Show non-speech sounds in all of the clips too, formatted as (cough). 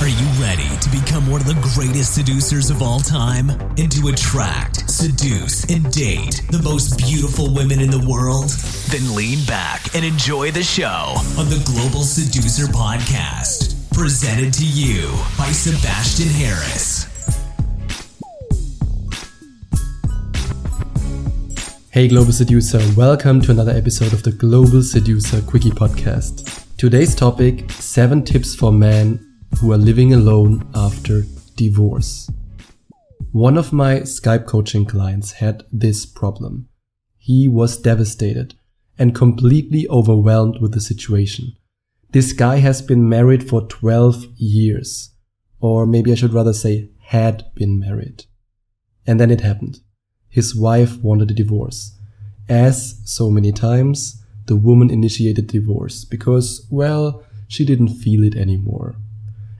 Are you ready to become one of the greatest seducers of all time? And to attract, seduce, and date the most beautiful women in the world? Then lean back and enjoy the show on the Global Seducer Podcast, presented to you by Sebastian Harris. Hey, Global Seducer, welcome to another episode of the Global Seducer Quickie Podcast. Today's topic 7 tips for men who are living alone after divorce. One of my Skype coaching clients had this problem. He was devastated and completely overwhelmed with the situation. This guy has been married for 12 years. Or maybe I should rather say had been married. And then it happened. His wife wanted a divorce. As so many times, the woman initiated divorce because, well, she didn't feel it anymore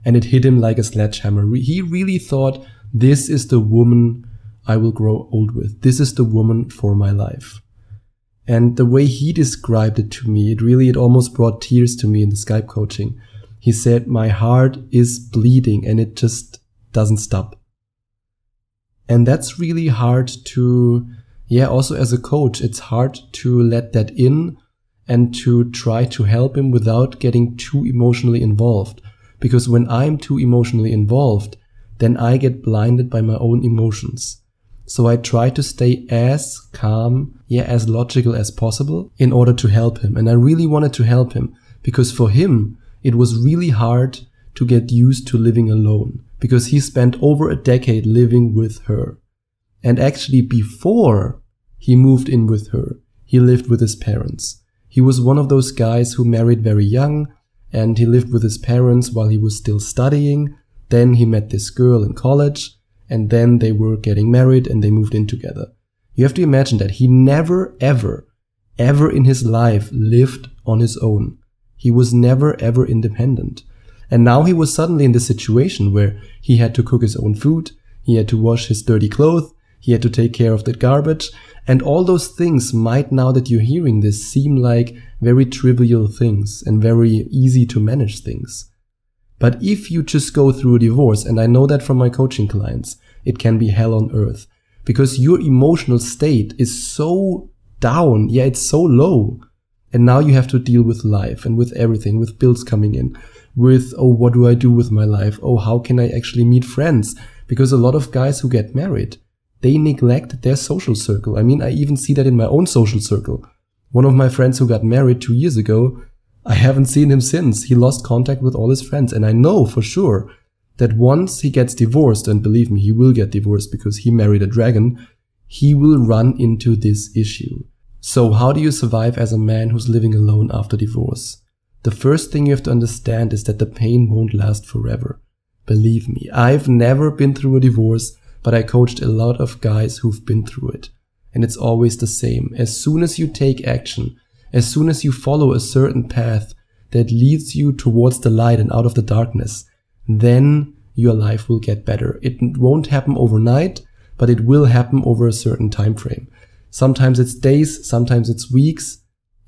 and it hit him like a sledgehammer. He really thought, this is the woman I will grow old with. This is the woman for my life. And the way he described it to me, it really, it almost brought tears to me in the Skype coaching. He said, my heart is bleeding and it just doesn't stop. And that's really hard to, yeah, also as a coach, it's hard to let that in and to try to help him without getting too emotionally involved. Because when I'm too emotionally involved, then I get blinded by my own emotions. So I try to stay as calm, yeah, as logical as possible in order to help him. And I really wanted to help him because for him, it was really hard to get used to living alone because he spent over a decade living with her. And actually before he moved in with her, he lived with his parents. He was one of those guys who married very young, and he lived with his parents while he was still studying. Then he met this girl in college and then they were getting married and they moved in together. You have to imagine that he never ever, ever in his life lived on his own. He was never ever independent. And now he was suddenly in this situation where he had to cook his own food, he had to wash his dirty clothes, he had to take care of the garbage, and all those things might now that you're hearing this seem like very trivial things and very easy to manage things. But if you just go through a divorce, and I know that from my coaching clients, it can be hell on earth because your emotional state is so down. Yeah, it's so low. And now you have to deal with life and with everything, with bills coming in, with, oh, what do I do with my life? Oh, how can I actually meet friends? Because a lot of guys who get married, they neglect their social circle. I mean, I even see that in my own social circle. One of my friends who got married two years ago, I haven't seen him since. He lost contact with all his friends. And I know for sure that once he gets divorced, and believe me, he will get divorced because he married a dragon, he will run into this issue. So how do you survive as a man who's living alone after divorce? The first thing you have to understand is that the pain won't last forever. Believe me, I've never been through a divorce, but I coached a lot of guys who've been through it and it's always the same. As soon as you take action, as soon as you follow a certain path that leads you towards the light and out of the darkness, then your life will get better. It won't happen overnight, but it will happen over a certain time frame. Sometimes it's days, sometimes it's weeks,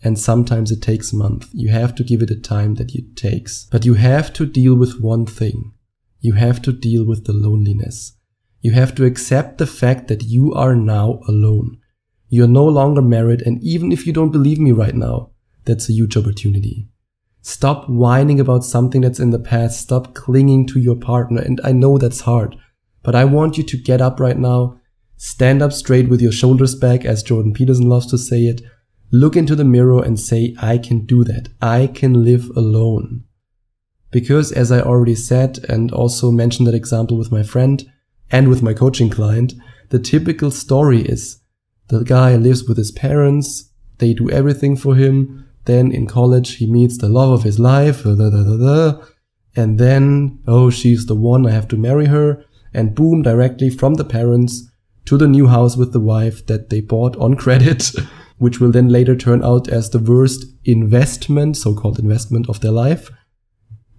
and sometimes it takes months. You have to give it a time that it takes. But you have to deal with one thing. You have to deal with the loneliness. You have to accept the fact that you are now alone. You're no longer married, and even if you don't believe me right now, that's a huge opportunity. Stop whining about something that's in the past. Stop clinging to your partner. And I know that's hard, but I want you to get up right now, stand up straight with your shoulders back, as Jordan Peterson loves to say it. Look into the mirror and say, I can do that. I can live alone. Because as I already said and also mentioned that example with my friend, and with my coaching client, the typical story is the guy lives with his parents, they do everything for him, then in college he meets the love of his life, uh, da, da, da, and then, oh, she's the one, I have to marry her, and boom, directly from the parents to the new house with the wife that they bought on credit, (laughs) which will then later turn out as the worst investment, so-called investment of their life.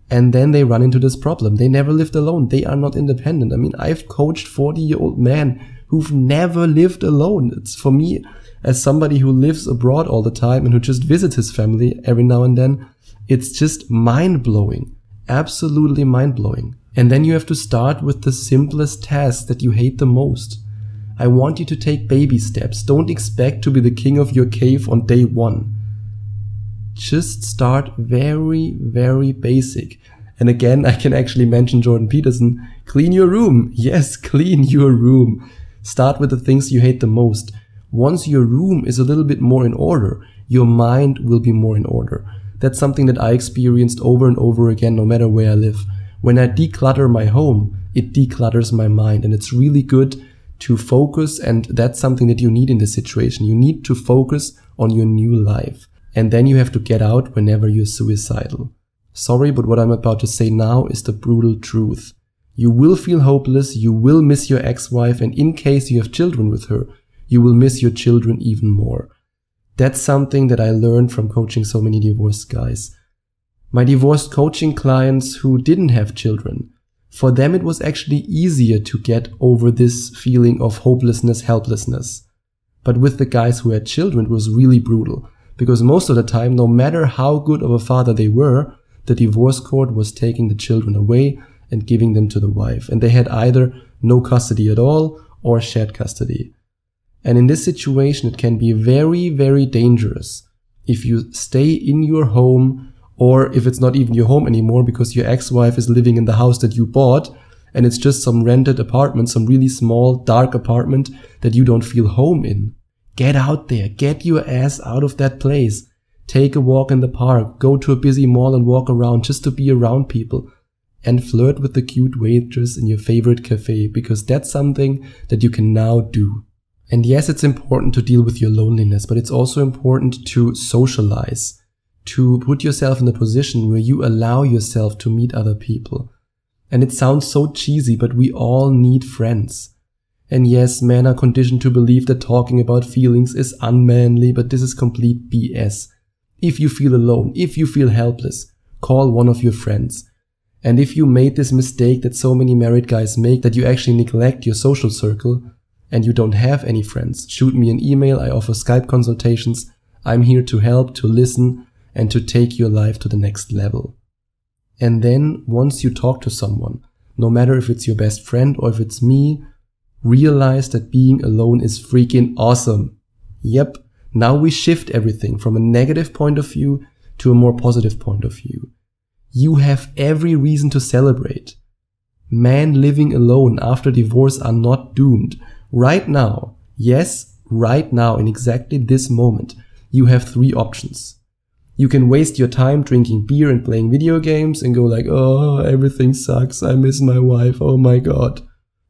And then they run into this problem. They never lived alone. They are not independent. I mean, I've coached 40 year old men who've never lived alone. It's for me, as somebody who lives abroad all the time and who just visits his family every now and then, it's just mind blowing. Absolutely mind blowing. And then you have to start with the simplest task that you hate the most. I want you to take baby steps. Don't expect to be the king of your cave on day one. Just start very, very basic. And again, I can actually mention Jordan Peterson. Clean your room. Yes, (laughs) clean your room. Start with the things you hate the most. Once your room is a little bit more in order, your mind will be more in order. That's something that I experienced over and over again, no matter where I live. When I declutter my home, it declutters my mind and it's really good to focus. And that's something that you need in this situation. You need to focus on your new life. And then you have to get out whenever you're suicidal. Sorry, but what I'm about to say now is the brutal truth. You will feel hopeless, you will miss your ex-wife, and in case you have children with her, you will miss your children even more. That's something that I learned from coaching so many divorced guys. My divorced coaching clients who didn't have children, for them it was actually easier to get over this feeling of hopelessness, helplessness. But with the guys who had children, it was really brutal because most of the time, no matter how good of a father they were, the divorce court was taking the children away and giving them to the wife. And they had either no custody at all or shared custody. And in this situation, it can be very, very dangerous if you stay in your home or if it's not even your home anymore because your ex-wife is living in the house that you bought and it's just some rented apartment, some really small, dark apartment that you don't feel home in. Get out there. Get your ass out of that place. Take a walk in the park, go to a busy mall and walk around just to be around people and flirt with the cute waitress in your favorite cafe because that's something that you can now do. And yes, it's important to deal with your loneliness, but it's also important to socialize, to put yourself in a position where you allow yourself to meet other people. And it sounds so cheesy, but we all need friends. And yes, men are conditioned to believe that talking about feelings is unmanly, but this is complete BS. If you feel alone, if you feel helpless, call one of your friends. And if you made this mistake that so many married guys make that you actually neglect your social circle and you don't have any friends, shoot me an email. I offer Skype consultations. I'm here to help, to listen, and to take your life to the next level. And then once you talk to someone, no matter if it's your best friend or if it's me, realize that being alone is freaking awesome. Yep, now we shift everything from a negative point of view to a more positive point of view. You have every reason to celebrate. Men living alone after divorce are not doomed. Right now, yes, right now, in exactly this moment, you have three options. You can waste your time drinking beer and playing video games and go like, oh, everything sucks. I miss my wife. Oh my god.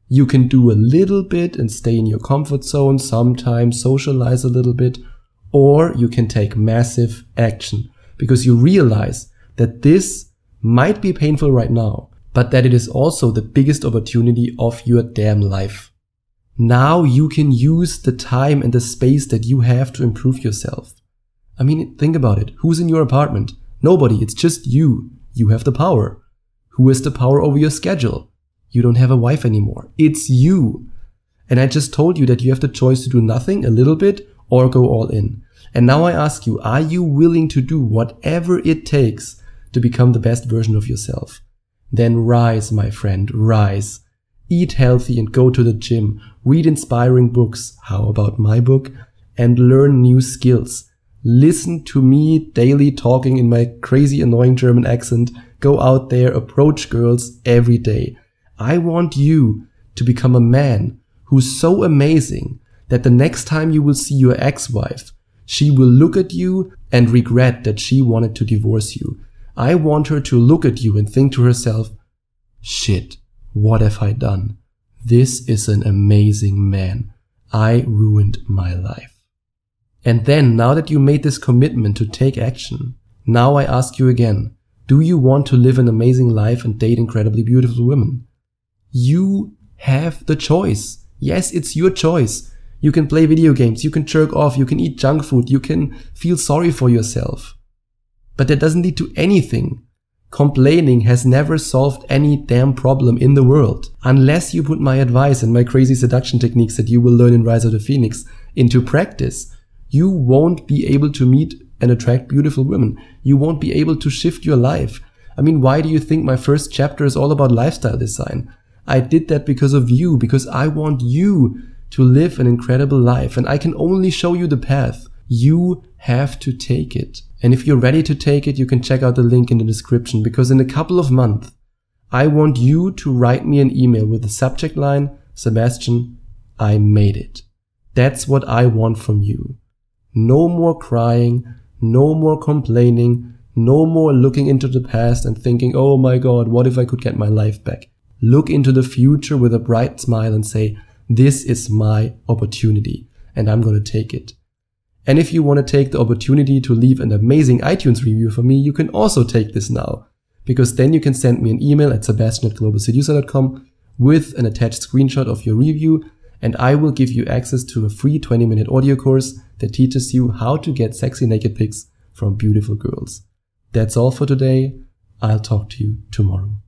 You can do a little bit and stay in your comfort zone, sometimes socialize a little bit, or you can take massive action because you realize that this might be painful right now, but that it is also the biggest opportunity of your damn life. Now you can use the time and the space that you have to improve yourself. I mean, think about it. Who's in your apartment? Nobody. It's just you. You have the power. Who has the power over your schedule? You don't have a wife anymore. It's you. And I just told you that you have the choice to do nothing, a little bit, or go all in. And now I ask you, are you willing to do whatever it takes to become the best version of yourself? Then rise, my friend, rise. Eat healthy and go to the gym. Read inspiring books. How about my book? And learn new skills. Listen to me daily talking in my crazy annoying German accent. Go out there, approach girls every day. I want you to become a man who's so amazing that the next time you will see your ex-wife, she will look at you and regret that she wanted to divorce you. I want her to look at you and think to herself, shit, what have I done? This is an amazing man. I ruined my life. And then, now that you made this commitment to take action, now I ask you again, do you want to live an amazing life and date incredibly beautiful women? You have the choice. Yes, it's your choice. You can play video games, you can jerk off, you can eat junk food, you can feel sorry for yourself. But that doesn't lead to anything. Complaining has never solved any damn problem in the world. Unless you put my advice and my crazy seduction techniques that you will learn in Rise of the Phoenix into practice, you won't be able to meet and attract beautiful women. You won't be able to shift your life. I mean, why do you think my first chapter is all about lifestyle design? I did that because of you, because I want you to live an incredible life and I can only show you the path. You have to take it. And if you're ready to take it, you can check out the link in the description because in a couple of months, I want you to write me an email with the subject line, Sebastian, I made it. That's what I want from you. No more crying, no more complaining, no more looking into the past and thinking, oh my god, what if I could get my life back? Look into the future with a bright smile and say, this is my opportunity and I'm going to take it. And if you want to take the opportunity to leave an amazing iTunes review for me, you can also take this now. Because then you can send me an email at sebastian with an attached screenshot of your review, and I will give you access to a free 20 minute audio course that teaches you how to get sexy naked pics from beautiful girls. That's all for today. I'll talk to you tomorrow.